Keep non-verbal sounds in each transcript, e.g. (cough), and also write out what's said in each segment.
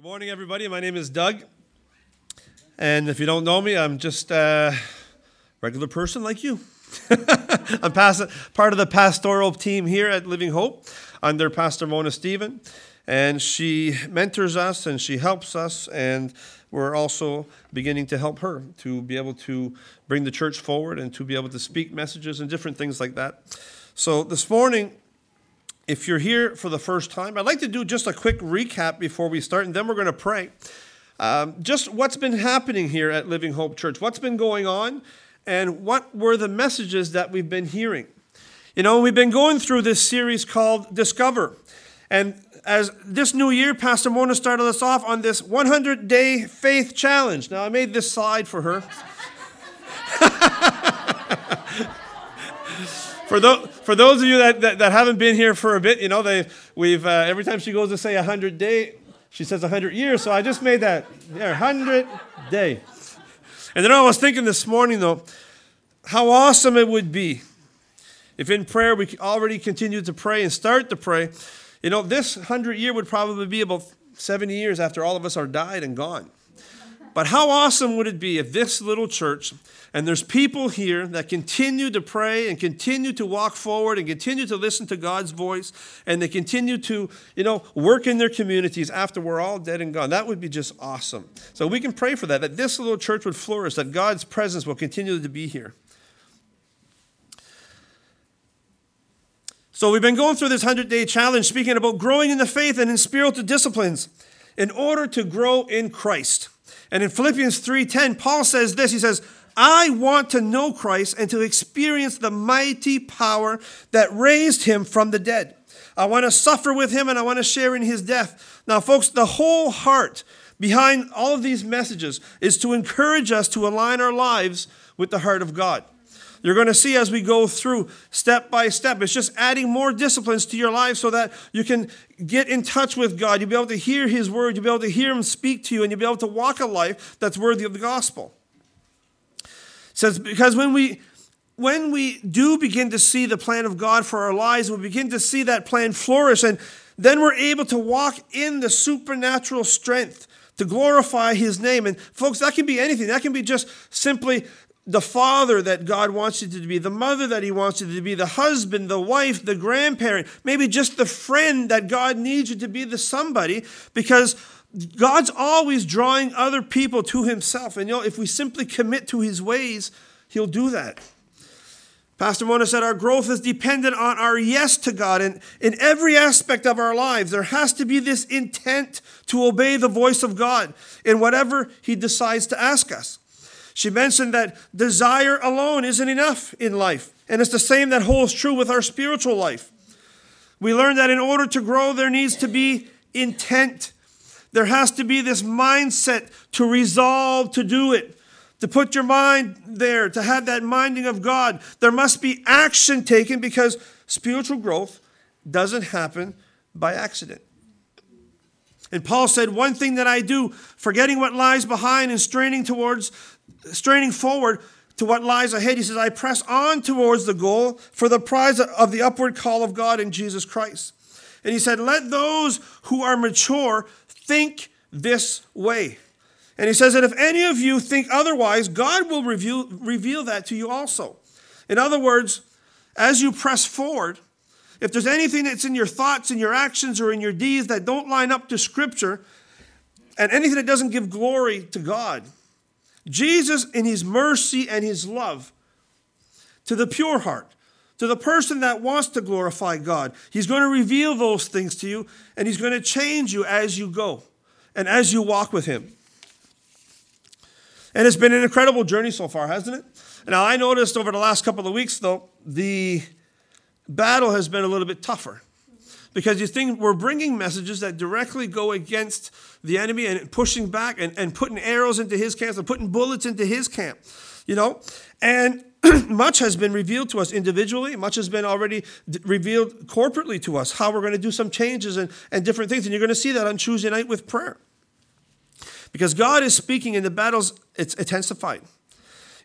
Good morning, everybody. My name is Doug. And if you don't know me, I'm just a regular person like you. (laughs) I'm past, part of the pastoral team here at Living Hope under Pastor Mona Stephen. And she mentors us and she helps us. And we're also beginning to help her to be able to bring the church forward and to be able to speak messages and different things like that. So this morning, if you're here for the first time, I'd like to do just a quick recap before we start, and then we're going to pray. Um, just what's been happening here at Living Hope Church, what's been going on, and what were the messages that we've been hearing. You know, we've been going through this series called Discover. And as this new year, Pastor Mona started us off on this 100 day faith challenge. Now, I made this slide for her. For those, for those of you that, that, that, haven't been here for a bit, you know, they, we've, uh, every time she goes to say 100 day, she says 100 years. So I just made that, yeah, 100 day. And then I was thinking this morning, though, how awesome it would be if in prayer we already continued to pray and start to pray. You know, this 100 year would probably be about 70 years after all of us are died and gone. But how awesome would it be if this little church and there's people here that continue to pray and continue to walk forward and continue to listen to God's voice and they continue to, you know, work in their communities after we're all dead and gone. That would be just awesome. So we can pray for that, that this little church would flourish, that God's presence will continue to be here. So we've been going through this 100 day challenge speaking about growing in the faith and in spiritual disciplines in order to grow in Christ. And in Philippians 3:10, Paul says this. He says, I want to know Christ and to experience the mighty power that raised him from the dead. I want to suffer with him and I want to share in his death. Now, folks, the whole heart behind all of these messages is to encourage us to align our lives with the heart of God. You're going to see as we go through step by step. It's just adding more disciplines to your life so that you can get in touch with God. You'll be able to hear His word. You'll be able to hear Him speak to you, and you'll be able to walk a life that's worthy of the gospel says because when we when we do begin to see the plan of God for our lives, we begin to see that plan flourish, and then we're able to walk in the supernatural strength to glorify His name. And folks, that can be anything. That can be just simply the father that God wants you to be, the mother that He wants you to be, the husband, the wife, the grandparent, maybe just the friend that God needs you to be, the somebody, because God's always drawing other people to himself. And you know, if we simply commit to his ways, he'll do that. Pastor Mona said our growth is dependent on our yes to God. And in every aspect of our lives, there has to be this intent to obey the voice of God in whatever he decides to ask us. She mentioned that desire alone isn't enough in life. And it's the same that holds true with our spiritual life. We learned that in order to grow, there needs to be intent there has to be this mindset to resolve to do it, to put your mind there, to have that minding of God. There must be action taken because spiritual growth doesn't happen by accident. And Paul said, One thing that I do, forgetting what lies behind and straining towards, straining forward to what lies ahead, he says, I press on towards the goal for the prize of the upward call of God in Jesus Christ. And he said, Let those who are mature think this way. And he says that if any of you think otherwise, God will reveal, reveal that to you also. In other words, as you press forward, if there's anything that's in your thoughts, in your actions, or in your deeds that don't line up to Scripture, and anything that doesn't give glory to God, Jesus, in his mercy and his love to the pure heart, to the person that wants to glorify God. He's going to reveal those things to you, and He's going to change you as you go and as you walk with Him. And it's been an incredible journey so far, hasn't it? Now, I noticed over the last couple of weeks, though, the battle has been a little bit tougher because you think we're bringing messages that directly go against the enemy and pushing back and, and putting arrows into his camp and putting bullets into his camp, you know? And (clears throat) much has been revealed to us individually. Much has been already d- revealed corporately to us, how we're going to do some changes and, and different things. And you're going to see that on Tuesday night with prayer. Because God is speaking in the battles, it's intensified.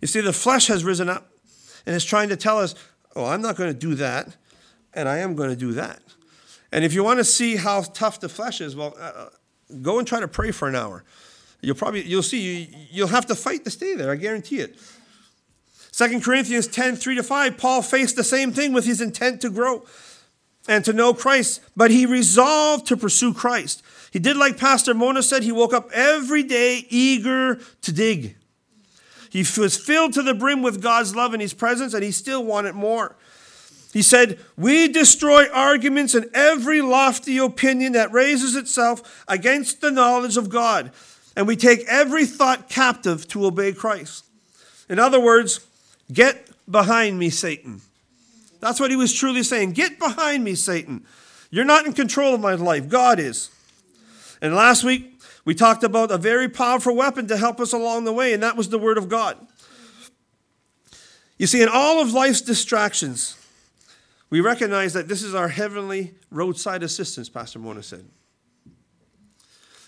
You see, the flesh has risen up and is trying to tell us, oh, I'm not going to do that, and I am going to do that. And if you want to see how tough the flesh is, well, uh, go and try to pray for an hour. You'll probably you'll see you, you'll have to fight to stay there. I guarantee it. 2 Corinthians 10, 3 to 5, Paul faced the same thing with his intent to grow and to know Christ, but he resolved to pursue Christ. He did like Pastor Mona said, he woke up every day eager to dig. He was filled to the brim with God's love and his presence, and he still wanted more. He said, We destroy arguments and every lofty opinion that raises itself against the knowledge of God, and we take every thought captive to obey Christ. In other words, get behind me, Satan. That's what he was truly saying. Get behind me, Satan. You're not in control of my life, God is. And last week, we talked about a very powerful weapon to help us along the way, and that was the Word of God. You see, in all of life's distractions, we recognize that this is our heavenly roadside assistance, Pastor Mona said.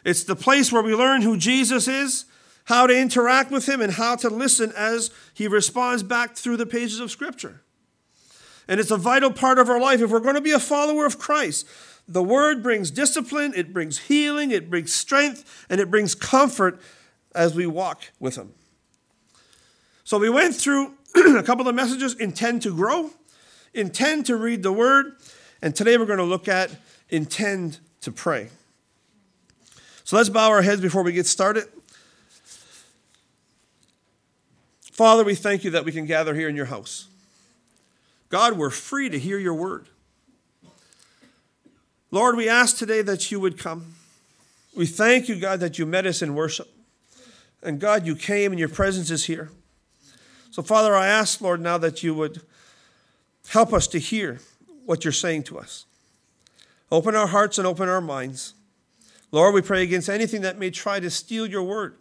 It's the place where we learn who Jesus is, how to interact with him, and how to listen as he responds back through the pages of Scripture. And it's a vital part of our life. If we're going to be a follower of Christ, the word brings discipline, it brings healing, it brings strength, and it brings comfort as we walk with Him. So we went through (clears throat) a couple of messages intend to grow, intend to read the word, and today we're going to look at intend to pray. So let's bow our heads before we get started. Father, we thank you that we can gather here in your house. God, we're free to hear your word. Lord, we ask today that you would come. We thank you, God, that you met us in worship. And God, you came and your presence is here. So, Father, I ask, Lord, now that you would help us to hear what you're saying to us. Open our hearts and open our minds. Lord, we pray against anything that may try to steal your word.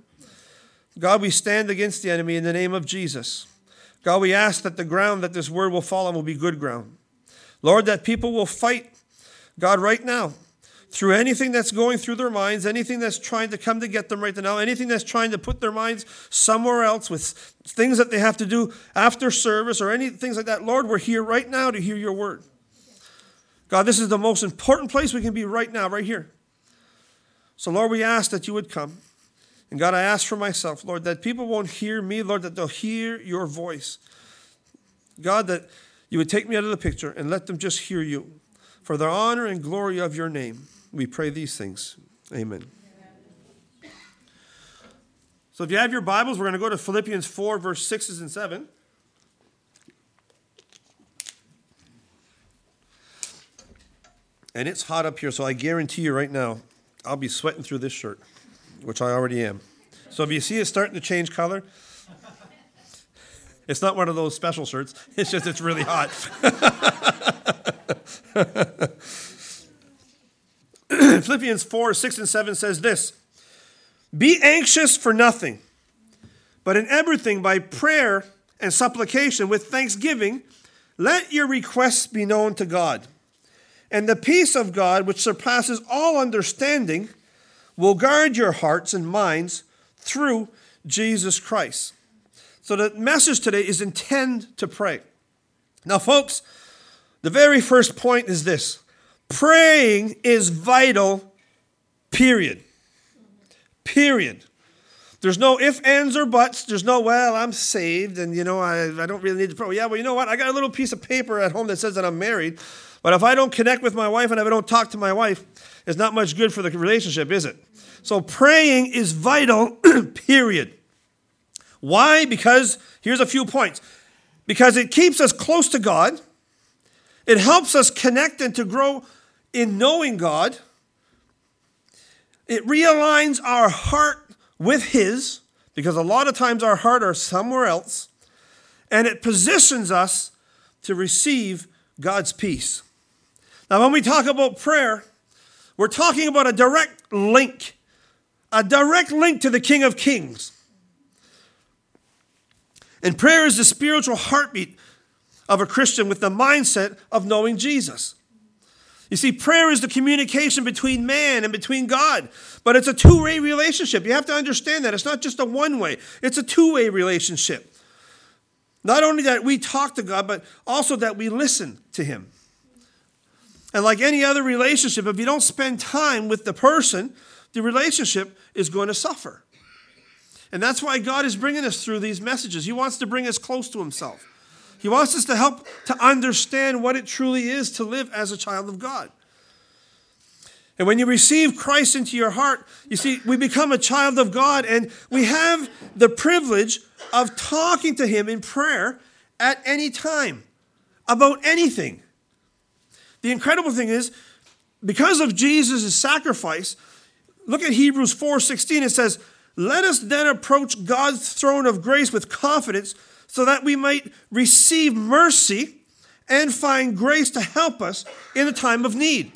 God, we stand against the enemy in the name of Jesus. God, we ask that the ground that this word will fall on will be good ground. Lord, that people will fight God, right now, through anything that's going through their minds, anything that's trying to come to get them right now, anything that's trying to put their minds somewhere else with things that they have to do after service or any things like that. Lord, we're here right now to hear your word. God, this is the most important place we can be right now, right here. So, Lord, we ask that you would come. And God, I ask for myself, Lord, that people won't hear me, Lord, that they'll hear your voice. God, that you would take me out of the picture and let them just hear you. For the honor and glory of your name, we pray these things. Amen. So if you have your Bibles, we're going to go to Philippians 4, verse 6 and 7. And it's hot up here, so I guarantee you right now, I'll be sweating through this shirt, which I already am. So if you see it starting to change color, it's not one of those special shirts. It's just it's really hot. (laughs) (clears throat) Philippians 4 6 and 7 says this Be anxious for nothing, but in everything by prayer and supplication with thanksgiving, let your requests be known to God. And the peace of God, which surpasses all understanding, will guard your hearts and minds through Jesus Christ. So the message today is intend to pray. Now, folks, the very first point is this praying is vital, period. Period. There's no if, ands, or buts. There's no, well, I'm saved and, you know, I, I don't really need to pray. Yeah, well, you know what? I got a little piece of paper at home that says that I'm married. But if I don't connect with my wife and if I don't talk to my wife, it's not much good for the relationship, is it? So praying is vital, (clears throat) period. Why? Because here's a few points. Because it keeps us close to God. It helps us connect and to grow in knowing God. It realigns our heart with His, because a lot of times our heart are somewhere else. And it positions us to receive God's peace. Now, when we talk about prayer, we're talking about a direct link, a direct link to the King of Kings. And prayer is the spiritual heartbeat of a Christian with the mindset of knowing Jesus. You see, prayer is the communication between man and between God, but it's a two way relationship. You have to understand that. It's not just a one way, it's a two way relationship. Not only that we talk to God, but also that we listen to Him. And like any other relationship, if you don't spend time with the person, the relationship is going to suffer. And that's why God is bringing us through these messages. He wants to bring us close to Himself. He wants us to help to understand what it truly is to live as a child of God. And when you receive Christ into your heart, you see, we become a child of God and we have the privilege of talking to Him in prayer at any time about anything. The incredible thing is, because of Jesus' sacrifice, look at Hebrews 4:16. It says, Let us then approach God's throne of grace with confidence so that we might receive mercy and find grace to help us in a time of need.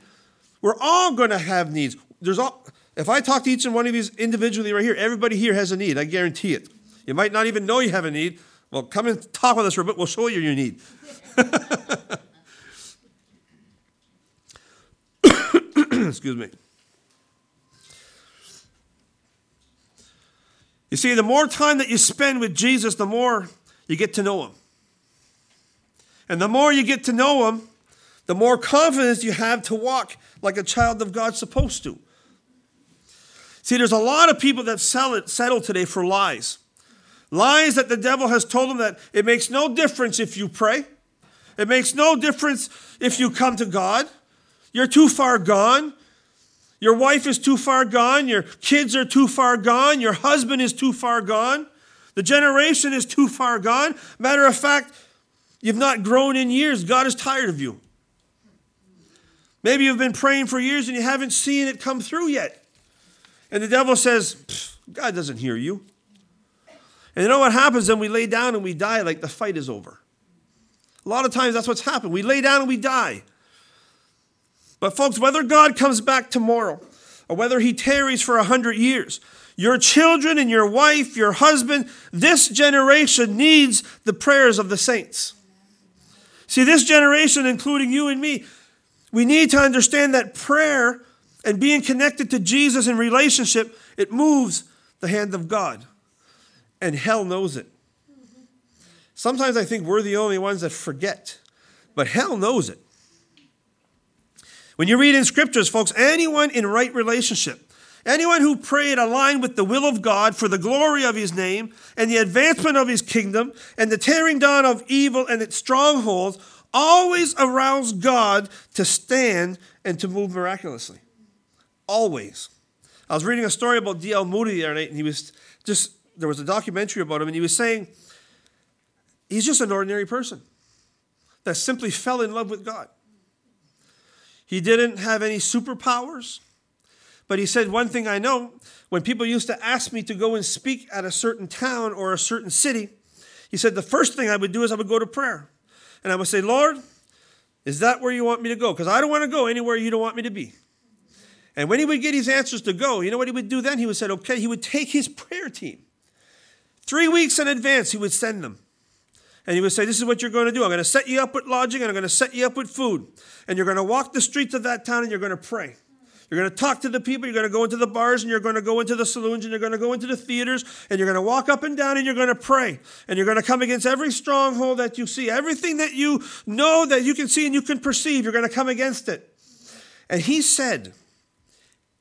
We're all going to have needs. There's all, if I talk to each and one of these individually right here, everybody here has a need. I guarantee it. You might not even know you have a need. Well, come and talk with us for a bit. We'll show you your need. (laughs) Excuse me. You see, the more time that you spend with Jesus, the more you get to know him. And the more you get to know him, the more confidence you have to walk like a child of God supposed to. See, there's a lot of people that sell it, settle today for lies. Lies that the devil has told them that it makes no difference if you pray. It makes no difference if you come to God. You're too far gone. Your wife is too far gone. Your kids are too far gone. Your husband is too far gone. The generation is too far gone. Matter of fact, you've not grown in years. God is tired of you. Maybe you've been praying for years and you haven't seen it come through yet. And the devil says, God doesn't hear you. And you know what happens? Then we lay down and we die like the fight is over. A lot of times that's what's happened. We lay down and we die. But, folks, whether God comes back tomorrow or whether he tarries for a hundred years, your children and your wife, your husband, this generation needs the prayers of the saints. See, this generation, including you and me, we need to understand that prayer and being connected to Jesus in relationship, it moves the hand of God. And hell knows it. Sometimes I think we're the only ones that forget, but hell knows it. When you read in scriptures, folks, anyone in right relationship, Anyone who prayed aligned with the will of God for the glory of his name and the advancement of his kingdom and the tearing down of evil and its strongholds always aroused God to stand and to move miraculously. Always. I was reading a story about D.L. Moody the other night, and he was just, there was a documentary about him, and he was saying he's just an ordinary person that simply fell in love with God. He didn't have any superpowers. But he said, One thing I know when people used to ask me to go and speak at a certain town or a certain city, he said, The first thing I would do is I would go to prayer. And I would say, Lord, is that where you want me to go? Because I don't want to go anywhere you don't want me to be. And when he would get his answers to go, you know what he would do then? He would say, okay, he would take his prayer team. Three weeks in advance, he would send them. And he would say, This is what you're going to do. I'm going to set you up with lodging and I'm going to set you up with food. And you're going to walk the streets of that town and you're going to pray. You're going to talk to the people. You're going to go into the bars and you're going to go into the saloons and you're going to go into the theaters and you're going to walk up and down and you're going to pray. And you're going to come against every stronghold that you see. Everything that you know that you can see and you can perceive, you're going to come against it. And he said,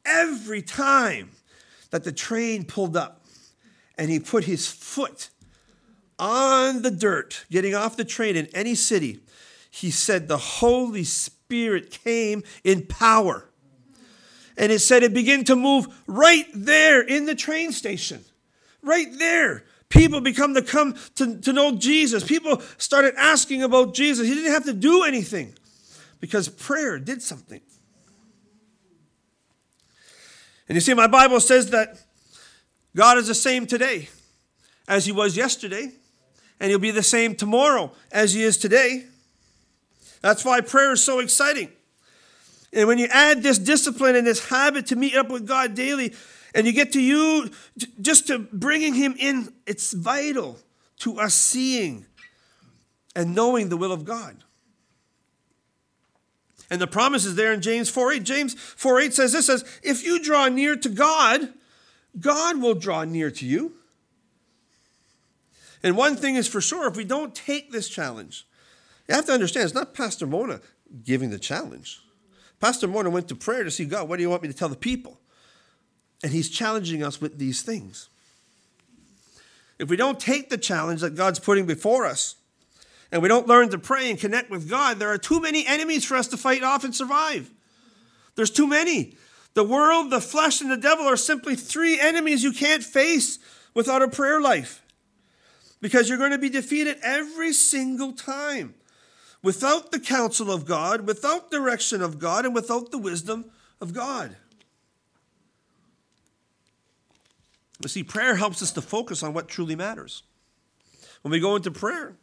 every time that the train pulled up and he put his foot on the dirt, getting off the train in any city, he said the Holy Spirit came in power and it said it began to move right there in the train station. Right there. People become to come to, to know Jesus. People started asking about Jesus. He didn't have to do anything because prayer did something. And you see, my Bible says that God is the same today as he was yesterday, and he'll be the same tomorrow as he is today. That's why prayer is so exciting. And when you add this discipline and this habit to meet up with God daily, and you get to you just to bringing Him in, it's vital to us seeing and knowing the will of God. And the promise is there in James 4 8. James 4 8 says this says, If you draw near to God, God will draw near to you. And one thing is for sure, if we don't take this challenge, you have to understand it's not Pastor Mona giving the challenge. Pastor Mona went to prayer to see God, what do you want me to tell the people? And he's challenging us with these things. If we don't take the challenge that God's putting before us, and we don't learn to pray and connect with God, there are too many enemies for us to fight off and survive. There's too many. The world, the flesh, and the devil are simply three enemies you can't face without a prayer life because you're going to be defeated every single time without the counsel of God, without direction of God, and without the wisdom of God. You see, prayer helps us to focus on what truly matters. When we go into prayer,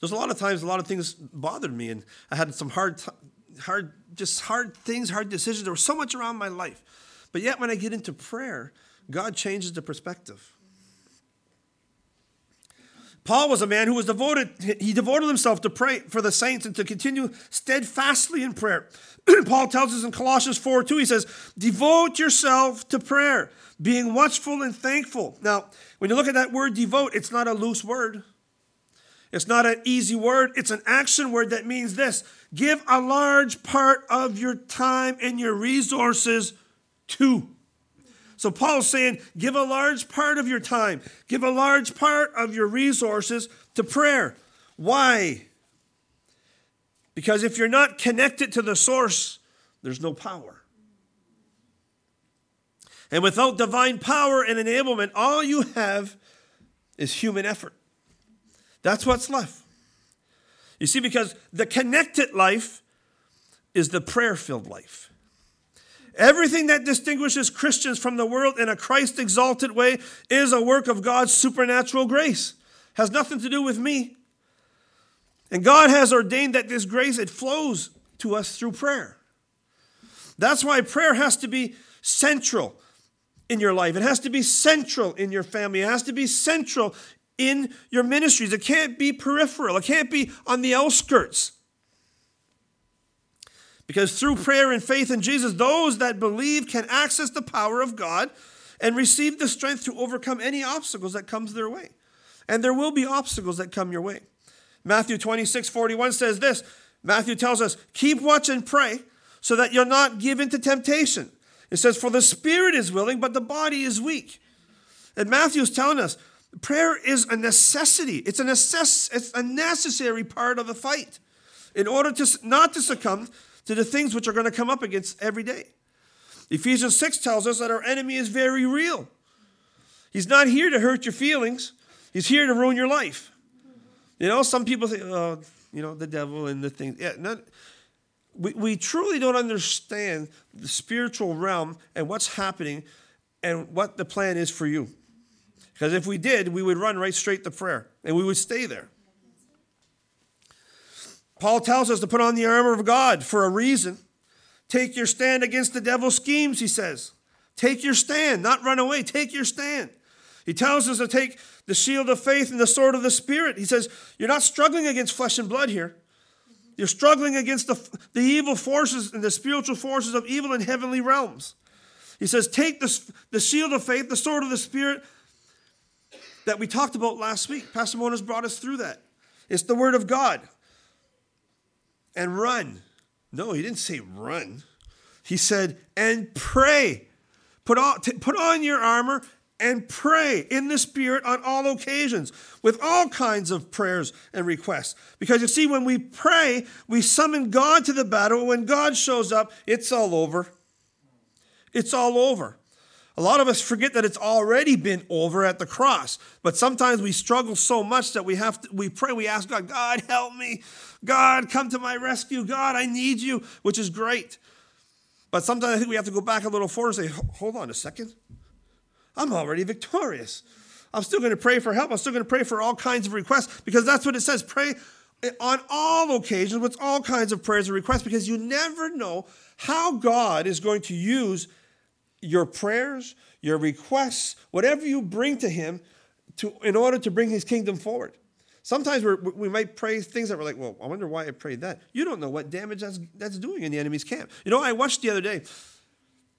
there's a lot of times a lot of things bothered me, and I had some hard, hard, just hard things, hard decisions. There was so much around my life, but yet when I get into prayer, God changes the perspective. Paul was a man who was devoted, he devoted himself to pray for the saints and to continue steadfastly in prayer. (clears throat) Paul tells us in Colossians 4 2, he says, Devote yourself to prayer, being watchful and thankful. Now, when you look at that word devote, it's not a loose word. It's not an easy word. It's an action word that means this give a large part of your time and your resources to. So Paul's saying, give a large part of your time, give a large part of your resources to prayer. Why? Because if you're not connected to the source, there's no power. And without divine power and enablement, all you have is human effort. That's what's left. You see, because the connected life is the prayer filled life. Everything that distinguishes Christians from the world in a Christ exalted way is a work of God's supernatural grace. Has nothing to do with me. And God has ordained that this grace it flows to us through prayer. That's why prayer has to be central in your life. It has to be central in your family. It has to be central in your ministries. It can't be peripheral. It can't be on the outskirts. Because through prayer and faith in Jesus, those that believe can access the power of God and receive the strength to overcome any obstacles that comes their way. And there will be obstacles that come your way. Matthew 26, 41 says this. Matthew tells us, keep watch and pray so that you're not given to temptation. It says, for the spirit is willing, but the body is weak. And Matthew's telling us, prayer is a necessity. It's a, necess- it's a necessary part of the fight in order to not to succumb to the things which are going to come up against every day. Ephesians 6 tells us that our enemy is very real. He's not here to hurt your feelings, he's here to ruin your life. You know, some people say, oh, you know, the devil and the things. Yeah, not, we, we truly don't understand the spiritual realm and what's happening and what the plan is for you. Because if we did, we would run right straight to prayer and we would stay there. Paul tells us to put on the armor of God for a reason. Take your stand against the devil's schemes, he says. Take your stand, not run away. Take your stand. He tells us to take the shield of faith and the sword of the Spirit. He says, You're not struggling against flesh and blood here. You're struggling against the, the evil forces and the spiritual forces of evil in heavenly realms. He says, Take the, the shield of faith, the sword of the Spirit that we talked about last week. Pastor Mona's brought us through that. It's the Word of God and run. No, he didn't say run. He said, and pray. Put on, put on your armor and pray in the Spirit on all occasions with all kinds of prayers and requests. Because you see, when we pray, we summon God to the battle. When God shows up, it's all over. It's all over. A lot of us forget that it's already been over at the cross, but sometimes we struggle so much that we have to, we pray, we ask God, God, help me. God, come to my rescue. God, I need you, which is great. But sometimes I think we have to go back a little forward and say, hold on a second. I'm already victorious. I'm still going to pray for help. I'm still going to pray for all kinds of requests because that's what it says. Pray eh, on all occasions with all kinds of prayers and requests because you never know how God is going to use your prayers, your requests, whatever you bring to Him to, in order to bring His kingdom forward. Sometimes we might pray things that we're like, well, I wonder why I prayed that. You don't know what damage that's, that's doing in the enemy's camp. You know, I watched the other day.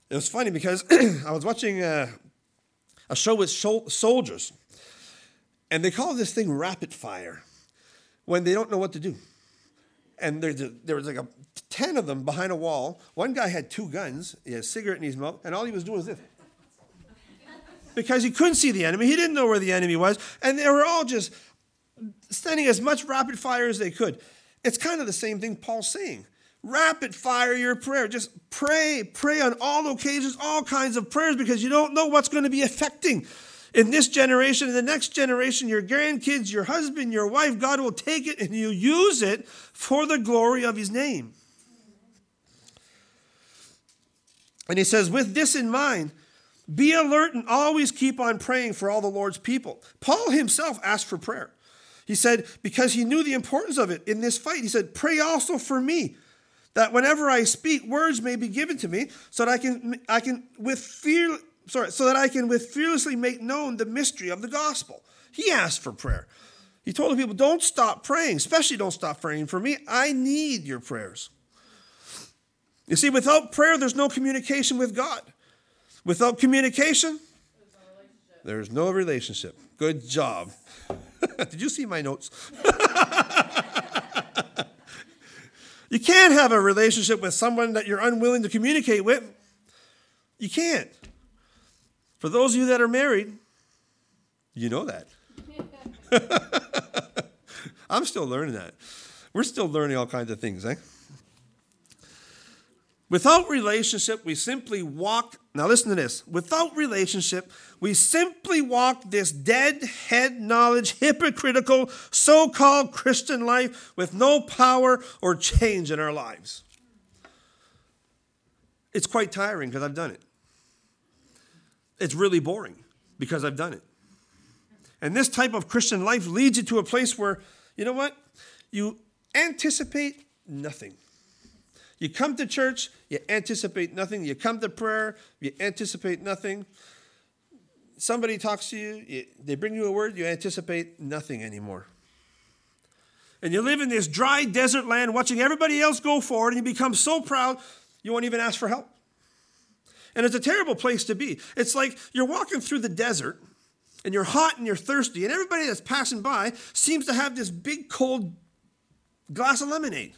It was funny because (clears throat) I was watching a, a show with soldiers, and they call this thing rapid fire when they don't know what to do. And there, there was like a 10 of them behind a wall. One guy had two guns, he had a cigarette in his mouth, and all he was doing was this because he couldn't see the enemy. He didn't know where the enemy was. And they were all just sending as much rapid fire as they could. It's kind of the same thing Paul's saying. Rapid fire your prayer. Just pray, pray on all occasions, all kinds of prayers because you don't know what's going to be affecting in this generation, in the next generation, your grandkids, your husband, your wife, God will take it and you use it for the glory of his name. And he says, with this in mind, be alert and always keep on praying for all the Lord's people. Paul himself asked for prayer. He said, because he knew the importance of it in this fight, he said, Pray also for me, that whenever I speak, words may be given to me, so that I can, I can with fear, sorry, so that I can with fearlessly make known the mystery of the gospel. He asked for prayer. He told the people, don't stop praying, especially don't stop praying for me. I need your prayers. You see, without prayer, there's no communication with God. Without communication, there's no relationship. Good job. (laughs) Did you see my notes? (laughs) you can't have a relationship with someone that you're unwilling to communicate with. You can't. For those of you that are married, you know that. (laughs) I'm still learning that. We're still learning all kinds of things, eh? Without relationship, we simply walk. Now, listen to this. Without relationship, we simply walk this dead head knowledge, hypocritical, so called Christian life with no power or change in our lives. It's quite tiring because I've done it. It's really boring because I've done it. And this type of Christian life leads you to a place where, you know what? You anticipate nothing. You come to church, you anticipate nothing. You come to prayer, you anticipate nothing. Somebody talks to you, you, they bring you a word, you anticipate nothing anymore. And you live in this dry desert land watching everybody else go forward, and you become so proud you won't even ask for help. And it's a terrible place to be. It's like you're walking through the desert and you're hot and you're thirsty, and everybody that's passing by seems to have this big cold glass of lemonade.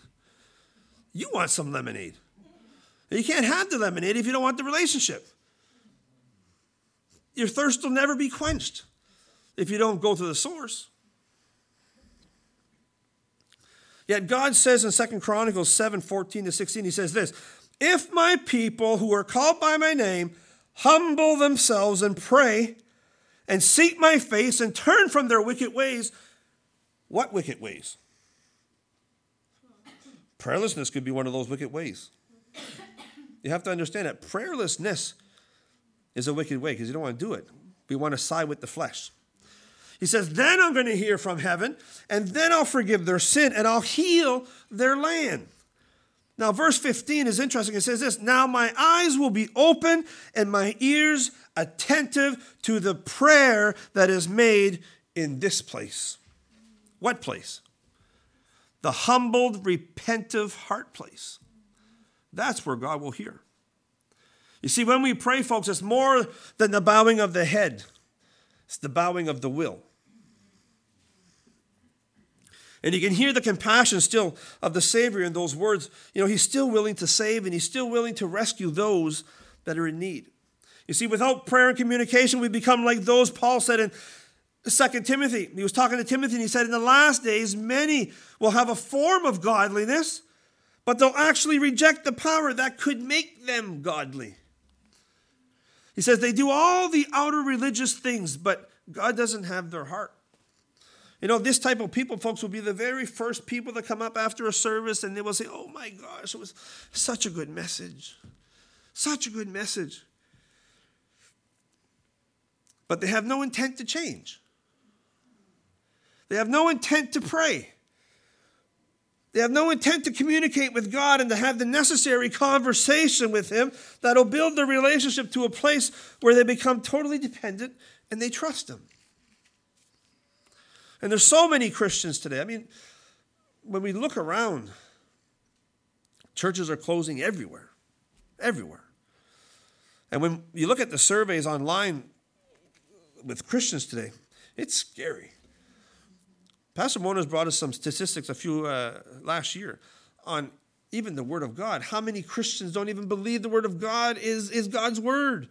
You want some lemonade. You can't have the lemonade if you don't want the relationship. Your thirst will never be quenched if you don't go to the source. Yet God says in Second Chronicles 7 14 to 16, He says this If my people who are called by my name humble themselves and pray and seek my face and turn from their wicked ways, what wicked ways? Prayerlessness could be one of those wicked ways. You have to understand that prayerlessness is a wicked way because you don't want to do it. We want to side with the flesh. He says, Then I'm going to hear from heaven, and then I'll forgive their sin, and I'll heal their land. Now, verse 15 is interesting. It says this Now my eyes will be open, and my ears attentive to the prayer that is made in this place. What place? the humbled, repentive heart place. That's where God will hear. You see, when we pray, folks, it's more than the bowing of the head, it's the bowing of the will. And you can hear the compassion still of the Savior in those words. You know, He's still willing to save and He's still willing to rescue those that are in need. You see, without prayer and communication, we become like those Paul said in Second Timothy. He was talking to Timothy and he said, In the last days, many will have a form of godliness, but they'll actually reject the power that could make them godly. He says they do all the outer religious things, but God doesn't have their heart. You know, this type of people, folks, will be the very first people that come up after a service and they will say, Oh my gosh, it was such a good message. Such a good message. But they have no intent to change. They have no intent to pray. They have no intent to communicate with God and to have the necessary conversation with Him that'll build the relationship to a place where they become totally dependent and they trust Him. And there's so many Christians today. I mean, when we look around, churches are closing everywhere, everywhere. And when you look at the surveys online with Christians today, it's scary. Pastor Mona's brought us some statistics a few uh, last year on even the Word of God. How many Christians don't even believe the Word of God is, is God's Word?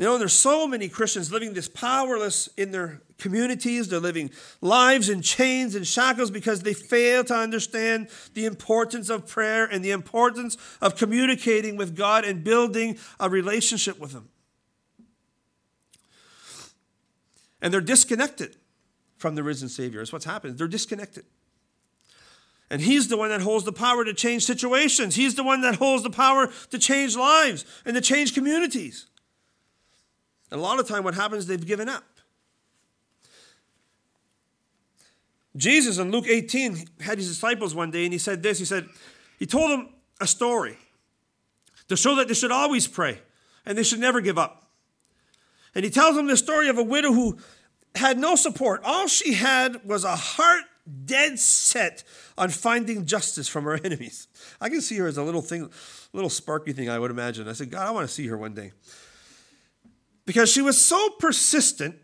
You know, there's so many Christians living this powerless in their communities. They're living lives in chains and shackles because they fail to understand the importance of prayer and the importance of communicating with God and building a relationship with Him. And they're disconnected from the risen Savior. Is what's happened. They're disconnected. And He's the one that holds the power to change situations. He's the one that holds the power to change lives and to change communities. And a lot of time, what happens, they've given up. Jesus in Luke 18 had his disciples one day and he said this. He said, He told them a story to show that they should always pray and they should never give up. And he tells them the story of a widow who had no support. All she had was a heart dead set on finding justice from her (laughs) enemies. I can see her as a little thing, little sparky thing, I would imagine. I said, God, I want to see her one day. Because she was so persistent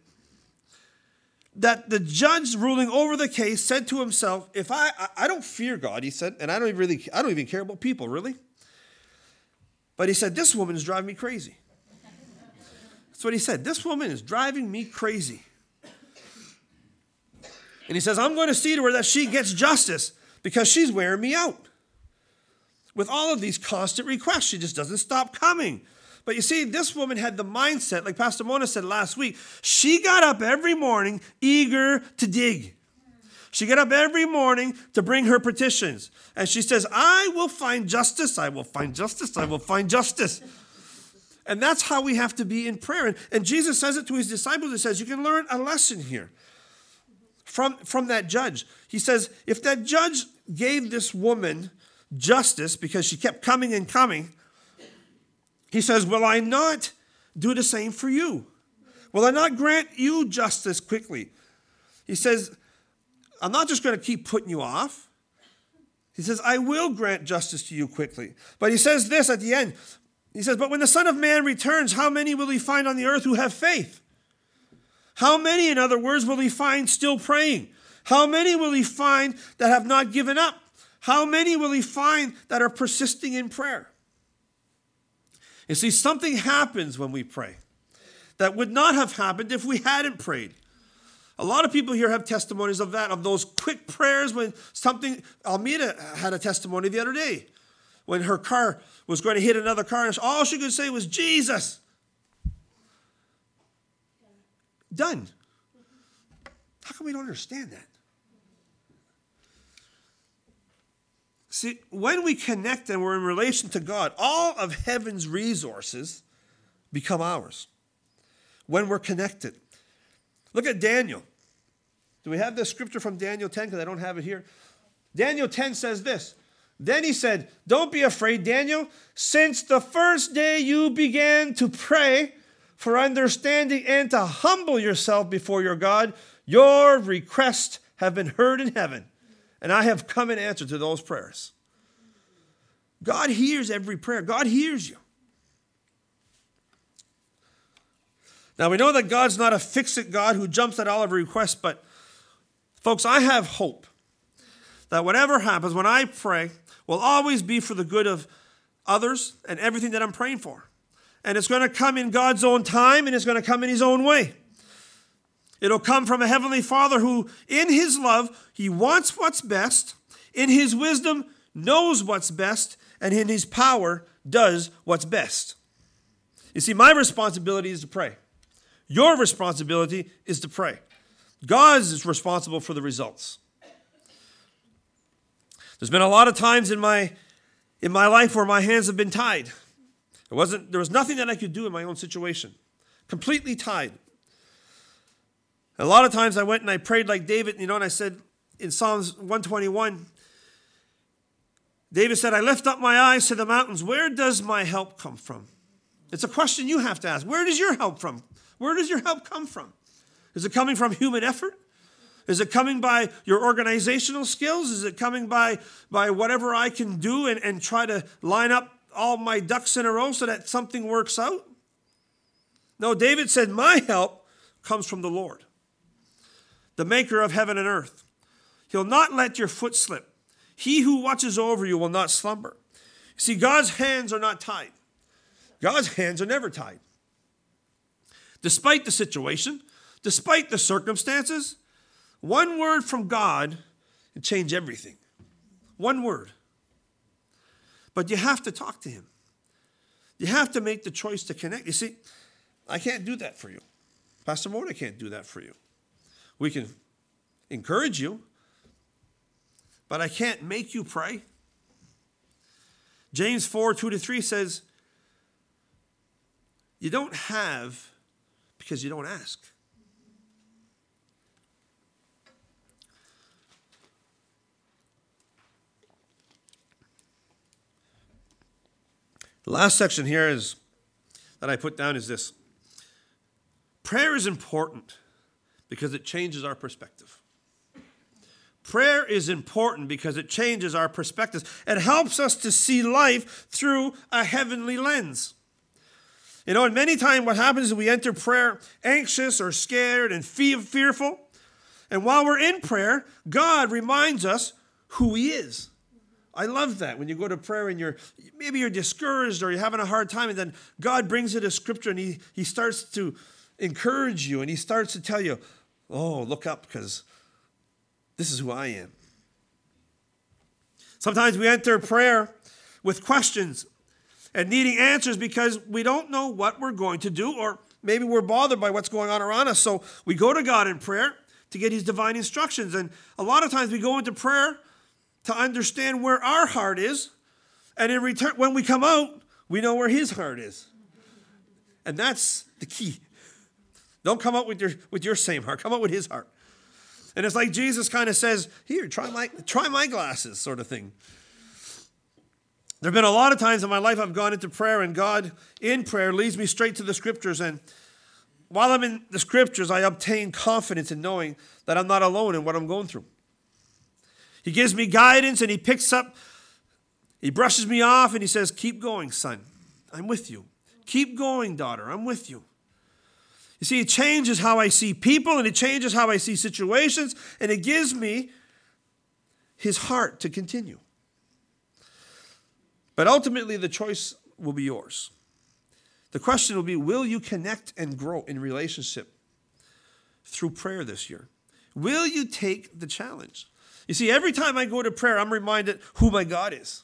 that the judge ruling over the case said to himself, if I, I don't fear God, he said, and I don't even really, I don't even care about people, really. But he said, this woman is driving me crazy. That's what he said. This woman is driving me crazy. And he says, I'm going to see to her that she gets justice because she's wearing me out. With all of these constant requests, she just doesn't stop coming. But you see, this woman had the mindset, like Pastor Mona said last week, she got up every morning eager to dig. She got up every morning to bring her petitions. And she says, I will find justice, I will find justice, I will find justice. And that's how we have to be in prayer. And, and Jesus says it to his disciples. He says, You can learn a lesson here from, from that judge. He says, If that judge gave this woman justice because she kept coming and coming, he says, Will I not do the same for you? Will I not grant you justice quickly? He says, I'm not just going to keep putting you off. He says, I will grant justice to you quickly. But he says this at the end he says, But when the Son of Man returns, how many will he find on the earth who have faith? How many, in other words, will he find still praying? How many will he find that have not given up? How many will he find that are persisting in prayer? You see, something happens when we pray that would not have happened if we hadn't prayed. A lot of people here have testimonies of that, of those quick prayers when something. Almeida had a testimony the other day when her car was going to hit another car, and all she could say was, Jesus. Done. How come we don't understand that? See, when we connect and we're in relation to God, all of heaven's resources become ours. When we're connected. Look at Daniel. Do we have the scripture from Daniel 10? Because I don't have it here. Daniel 10 says this then he said, Don't be afraid, Daniel. Since the first day you began to pray for understanding and to humble yourself before your God, your requests have been heard in heaven, and I have come in answer to those prayers. God hears every prayer, God hears you. Now we know that God's not a fix it God who jumps at all of our requests, but folks, I have hope that whatever happens, when I pray, will always be for the good of others and everything that I'm praying for. And it's going to come in God's own time and it's going to come in His own way. It'll come from a Heavenly Father who, in His love, He wants what's best, in His wisdom, knows what's best, and in His power, does what's best. You see, my responsibility is to pray. Your responsibility is to pray. God is responsible for the results. There's been a lot of times in my in my life where my hands have been tied. It wasn't there was nothing that I could do in my own situation. Completely tied. A lot of times I went and I prayed like David, you know, and I said in Psalms 121, David said, I lift up my eyes to the mountains. Where does my help come from? It's a question you have to ask. Where does your help from? Where does your help come from? Is it coming from human effort? Is it coming by your organizational skills? Is it coming by, by whatever I can do and, and try to line up all my ducks in a row so that something works out? No, David said, My help comes from the Lord, the maker of heaven and earth. He'll not let your foot slip. He who watches over you will not slumber. See, God's hands are not tied. God's hands are never tied. despite the situation, despite the circumstances, one word from God can change everything. One word. But you have to talk to Him. You have to make the choice to connect. You see, I can't do that for you. Pastor Mona can't do that for you. We can encourage you, but I can't make you pray. James 4 2 to 3 says, You don't have because you don't ask. The last section here is that I put down is this. Prayer is important because it changes our perspective. Prayer is important because it changes our perspective. It helps us to see life through a heavenly lens. You know, and many times what happens is we enter prayer anxious or scared and fearful. And while we're in prayer, God reminds us who He is. I love that when you go to prayer and you're maybe you're discouraged or you're having a hard time, and then God brings you to scripture and He He starts to encourage you and He starts to tell you, "Oh, look up because this is who I am." Sometimes we enter prayer with questions and needing answers because we don't know what we're going to do, or maybe we're bothered by what's going on around us. So we go to God in prayer to get His divine instructions. And a lot of times we go into prayer to understand where our heart is. And in return, when we come out, we know where his heart is. And that's the key. Don't come up with your, with your same heart, come up with his heart. And it's like Jesus kind of says, Here, try my, try my glasses, sort of thing. There have been a lot of times in my life I've gone into prayer, and God, in prayer, leads me straight to the scriptures. And while I'm in the scriptures, I obtain confidence in knowing that I'm not alone in what I'm going through. He gives me guidance and he picks up, he brushes me off and he says, Keep going, son. I'm with you. Keep going, daughter. I'm with you. You see, it changes how I see people and it changes how I see situations and it gives me his heart to continue. But ultimately, the choice will be yours. The question will be Will you connect and grow in relationship through prayer this year? Will you take the challenge? You see, every time I go to prayer, I'm reminded who my God is.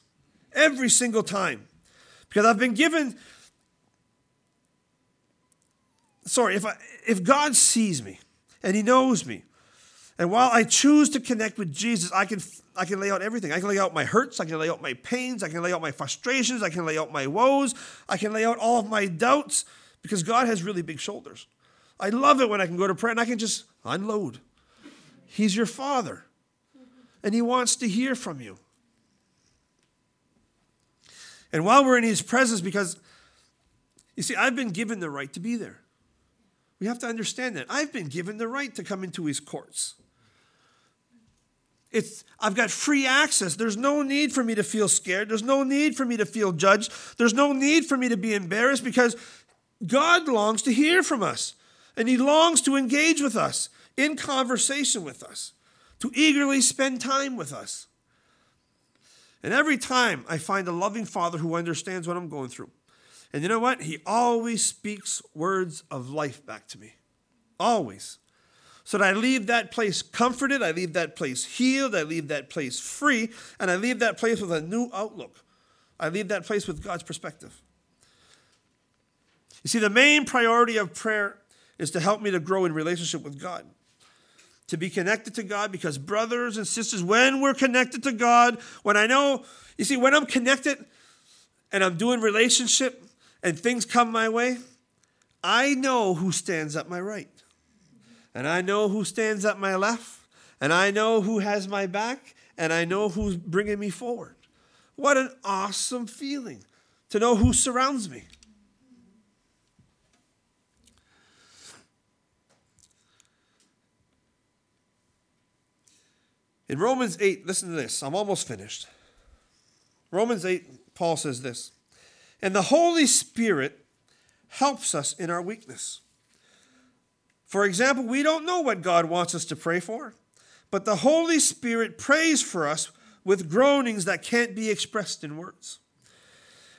Every single time. Because I've been given sorry, if I if God sees me and he knows me, and while I choose to connect with Jesus, I can I can lay out everything. I can lay out my hurts, I can lay out my pains, I can lay out my frustrations, I can lay out my woes, I can lay out all of my doubts because God has really big shoulders. I love it when I can go to prayer and I can just unload. He's your father and He wants to hear from you. And while we're in His presence, because you see, I've been given the right to be there. We have to understand that. I've been given the right to come into His courts. It's, I've got free access. There's no need for me to feel scared. There's no need for me to feel judged. There's no need for me to be embarrassed because God longs to hear from us and He longs to engage with us in conversation with us to eagerly spend time with us. And every time I find a loving father who understands what I'm going through. And you know what? He always speaks words of life back to me. Always. So that I leave that place comforted, I leave that place healed, I leave that place free, and I leave that place with a new outlook. I leave that place with God's perspective. You see, the main priority of prayer is to help me to grow in relationship with God to be connected to God because, brothers and sisters, when we're connected to God, when I know, you see, when I'm connected and I'm doing relationship and things come my way, I know who stands at my right. And I know who stands at my left. And I know who has my back. And I know who's bringing me forward. What an awesome feeling to know who surrounds me. In Romans 8, listen to this. I'm almost finished. Romans 8, Paul says this And the Holy Spirit helps us in our weakness. For example, we don't know what God wants us to pray for, but the Holy Spirit prays for us with groanings that can't be expressed in words.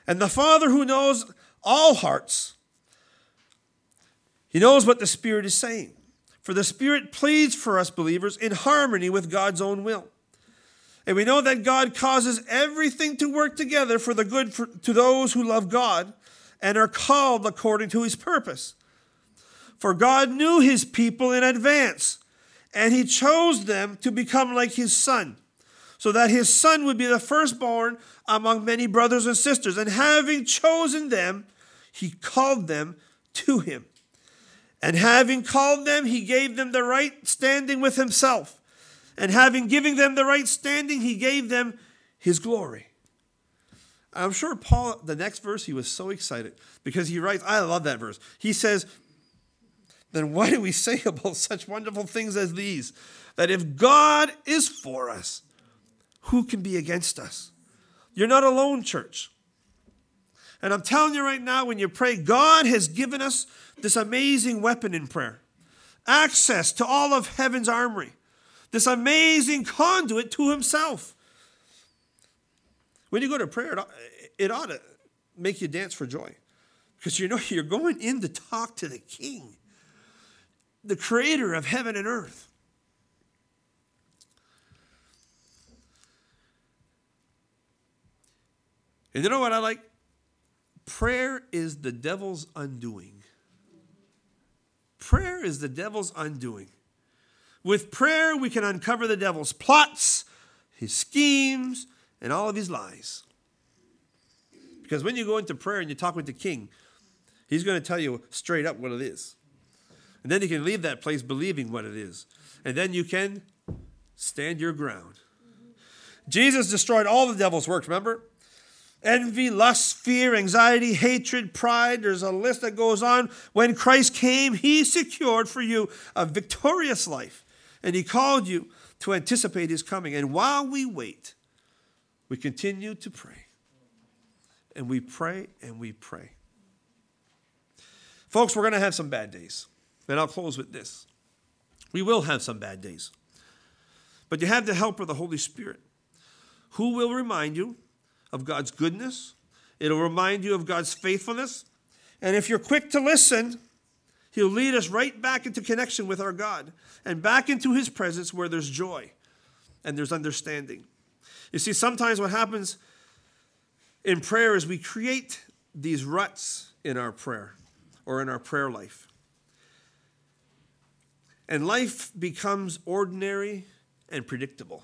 And the Father who knows all hearts, He knows what the Spirit is saying. For the Spirit pleads for us believers in harmony with God's own will. And we know that God causes everything to work together for the good for, to those who love God and are called according to his purpose. For God knew his people in advance, and he chose them to become like his son, so that his son would be the firstborn among many brothers and sisters. And having chosen them, he called them to him. And having called them, he gave them the right standing with himself. And having given them the right standing, he gave them his glory. I'm sure Paul, the next verse, he was so excited because he writes, I love that verse. He says, Then what do we say (laughs) about such wonderful things as these? That if God is for us, who can be against us? You're not alone, church. And I'm telling you right now, when you pray, God has given us this amazing weapon in prayer access to all of heaven's armory, this amazing conduit to Himself. When you go to prayer, it ought to make you dance for joy because you know (laughs) you're going in to talk to the King, the creator of heaven and earth. And you know what I like? Prayer is the devil's undoing. Prayer is the devil's undoing. With prayer, we can uncover the devil's plots, his schemes, and all of his lies. Because when you go into prayer and you talk with the king, he's going to tell you straight up what it is. And then you can leave that place believing what it is. And then you can stand your ground. Jesus destroyed all the devil's works, remember? Envy, lust, fear, anxiety, hatred, pride. There's a list that goes on. When Christ came, he secured for you a victorious life. And he called you to anticipate his coming. And while we wait, we continue to pray. And we pray and we pray. Folks, we're going to have some bad days. And I'll close with this. We will have some bad days. But you have the help of the Holy Spirit, who will remind you of God's goodness. It'll remind you of God's faithfulness. And if you're quick to listen, He'll lead us right back into connection with our God and back into His presence where there's joy and there's understanding. You see, sometimes what happens in prayer is we create these ruts in our prayer or in our prayer life. And life becomes ordinary and predictable.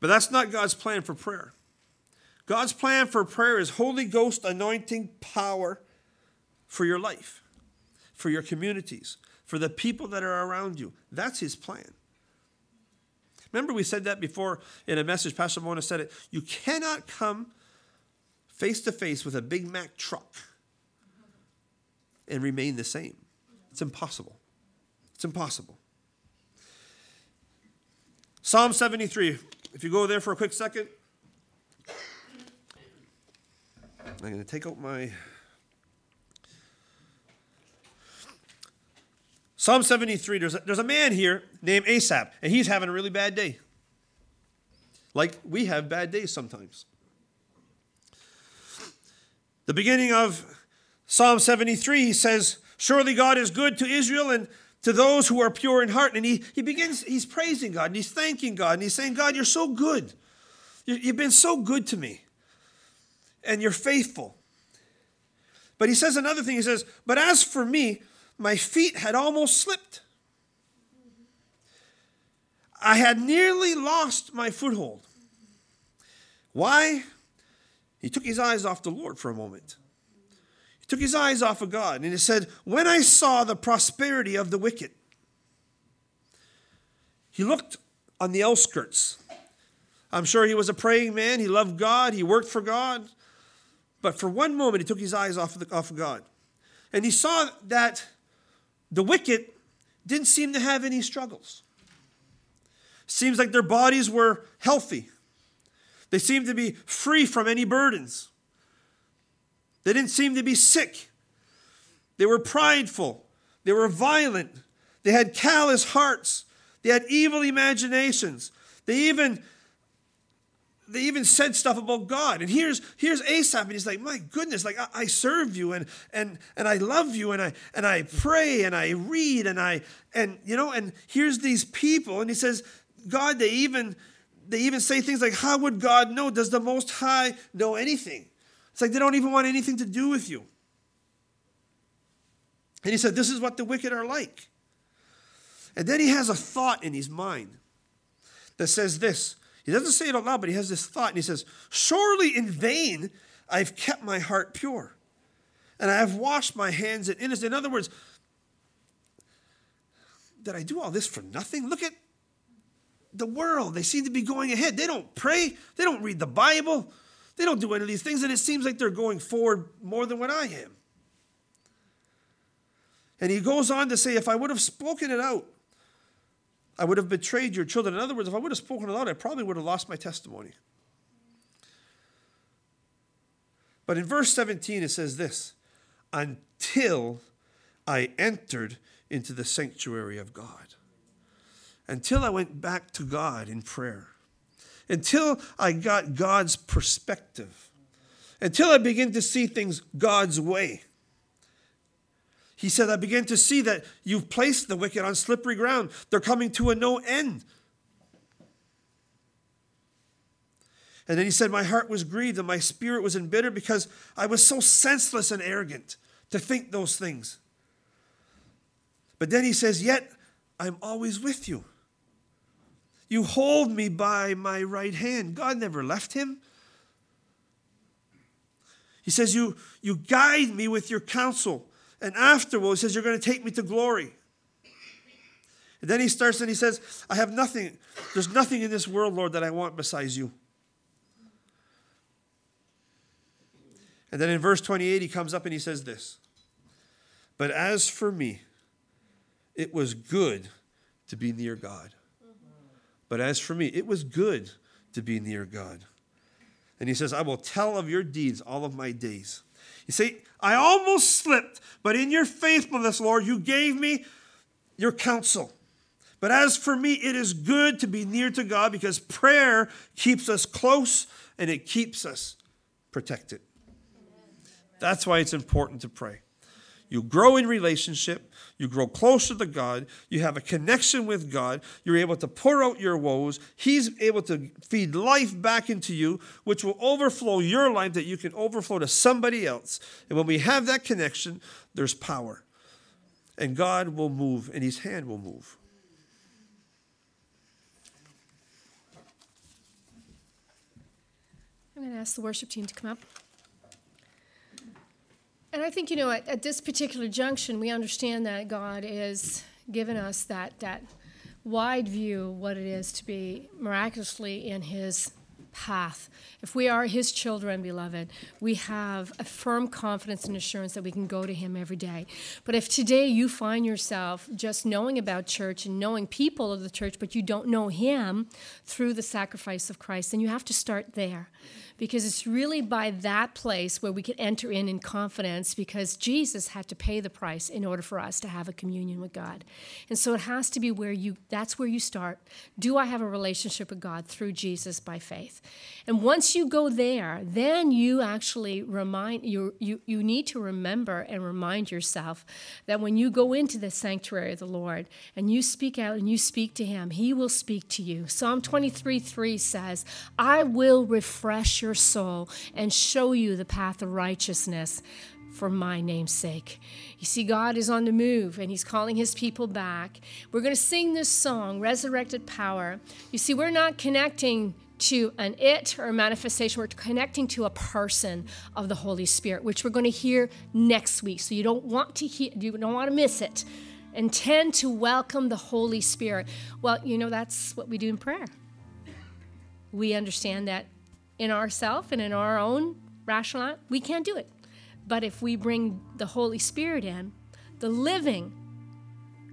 But that's not God's plan for prayer. God's plan for prayer is Holy Ghost anointing power for your life, for your communities, for the people that are around you. That's His plan. Remember, we said that before in a message. Pastor Mona said it. You cannot come face to face with a Big Mack truck and remain the same. It's impossible. It's impossible. Psalm 73. If you go there for a quick second, I'm going to take out my. Psalm 73, there's a, there's a man here named Asaph, and he's having a really bad day. Like we have bad days sometimes. The beginning of Psalm 73, he says, Surely God is good to Israel and to those who are pure in heart. And he, he begins, he's praising God and he's thanking God and he's saying, God, you're so good. You've been so good to me. And you're faithful. But he says another thing. He says, But as for me, my feet had almost slipped. I had nearly lost my foothold. Why? He took his eyes off the Lord for a moment. He took his eyes off of God and he said, When I saw the prosperity of the wicked, he looked on the outskirts. I'm sure he was a praying man. He loved God. He worked for God. But for one moment, he took his eyes off of, the, off of God. And he saw that the wicked didn't seem to have any struggles. Seems like their bodies were healthy. They seemed to be free from any burdens. They didn't seem to be sick. They were prideful. They were violent. They had callous hearts. They had evil imaginations. They even they even said stuff about God. And here's here's Asaph, and he's like, my goodness, like I, I, serve you and and and I love you and I and I pray and I read and I and you know, and here's these people, and he says, God, they even they even say things like, How would God know? Does the most high know anything? It's like they don't even want anything to do with you. And he said, This is what the wicked are like. And then he has a thought in his mind that says this he doesn't say it out loud, but he has this thought, and he says, Surely in vain I've kept my heart pure, and I have washed my hands in innocence. In other words, did I do all this for nothing? Look at the world. They seem to be going ahead. They don't pray, they don't read the Bible, they don't do any of these things, and it seems like they're going forward more than what I am. And he goes on to say, If I would have spoken it out, I would have betrayed your children. In other words, if I would have spoken aloud, I probably would have lost my testimony. But in verse 17, it says this until I entered into the sanctuary of God. Until I went back to God in prayer. Until I got God's perspective. Until I begin to see things God's way. He said, I begin to see that you've placed the wicked on slippery ground. They're coming to a no end. And then he said, My heart was grieved and my spirit was embittered because I was so senseless and arrogant to think those things. But then he says, Yet I'm always with you. You hold me by my right hand. God never left him. He says, You, you guide me with your counsel. And afterwards, he says, You're going to take me to glory. And then he starts and he says, I have nothing. There's nothing in this world, Lord, that I want besides you. And then in verse 28, he comes up and he says this But as for me, it was good to be near God. But as for me, it was good to be near God. And he says, I will tell of your deeds all of my days. You see, I almost slipped, but in your faithfulness, Lord, you gave me your counsel. But as for me, it is good to be near to God because prayer keeps us close and it keeps us protected. That's why it's important to pray. You grow in relationship, you grow closer to God, you have a connection with God, you're able to pour out your woes. He's able to feed life back into you, which will overflow your life that you can overflow to somebody else. And when we have that connection, there's power. And God will move, and His hand will move. I'm going to ask the worship team to come up. And I think, you know, at, at, this particular junction, we understand that God is given us that, that wide view of what it is to be miraculously in His path. If we are His children, beloved, we have a firm confidence and assurance that we can go to Him every day. But if today you find yourself just knowing about church and knowing people of the church, but you don't know Him through the sacrifice of Christ, then you have to start there because it's really by that place where we can enter in in confidence because Jesus had to pay the price in order for us to have a communion with God. And so it has to be where you that's where you start. Do I have a relationship with God through Jesus by faith? And once you go there, then you actually remind you you you need to remember and remind yourself that when you go into the sanctuary of the Lord and you speak out and you speak to him, he will speak to you. Psalm 23 3 says, I will refresh your your soul and show you the path of righteousness for my name's sake. You see, God is on the move and He's calling His people back. We're going to sing this song, Resurrected Power. You see, we're not connecting to an it or a manifestation, we're connecting to a person of the Holy Spirit, which we're going to hear next week. So you don't want to hear, you don't want to miss it. Intend to welcome the Holy Spirit. Well, you know, that's what we do in prayer. We understand that in ourself and in our own rational, we can't do it. But if we bring the Holy Spirit in, the living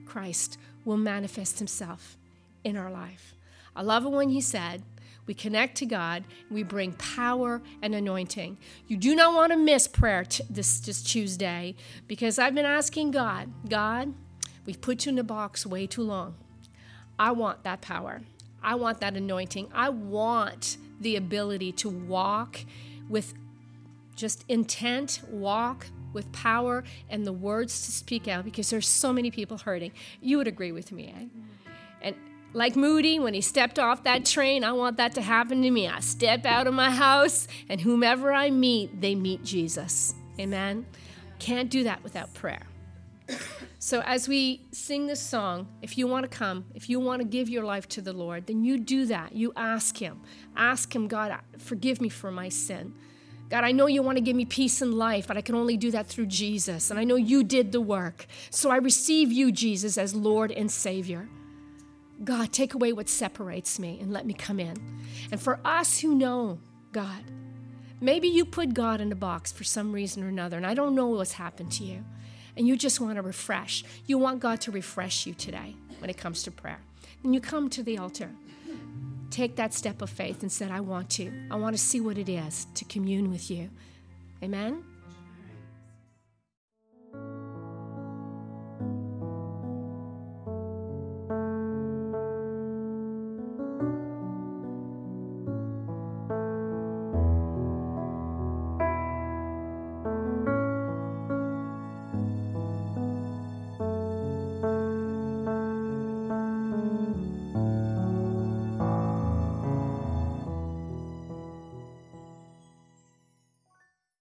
Christ will manifest himself in our life. I love it when he said, we connect to God, we bring power and anointing. You do not want to miss prayer t- this, this Tuesday because I've been asking God, God, we've put you in the box way too long. I want that power. I want that anointing. I want the ability to walk with just intent, walk with power and the words to speak out because there's so many people hurting. You would agree with me, eh? And like Moody, when he stepped off that train, I want that to happen to me. I step out of my house, and whomever I meet, they meet Jesus. Amen? Can't do that without prayer. So, as we sing this song, if you want to come, if you want to give your life to the Lord, then you do that. You ask Him. Ask Him, God, forgive me for my sin. God, I know you want to give me peace in life, but I can only do that through Jesus. And I know you did the work. So I receive you, Jesus, as Lord and Savior. God, take away what separates me and let me come in. And for us who know God, maybe you put God in a box for some reason or another, and I don't know what's happened to you. And you just want to refresh. You want God to refresh you today when it comes to prayer. And you come to the altar. Take that step of faith and said, I want to. I want to see what it is to commune with you. Amen?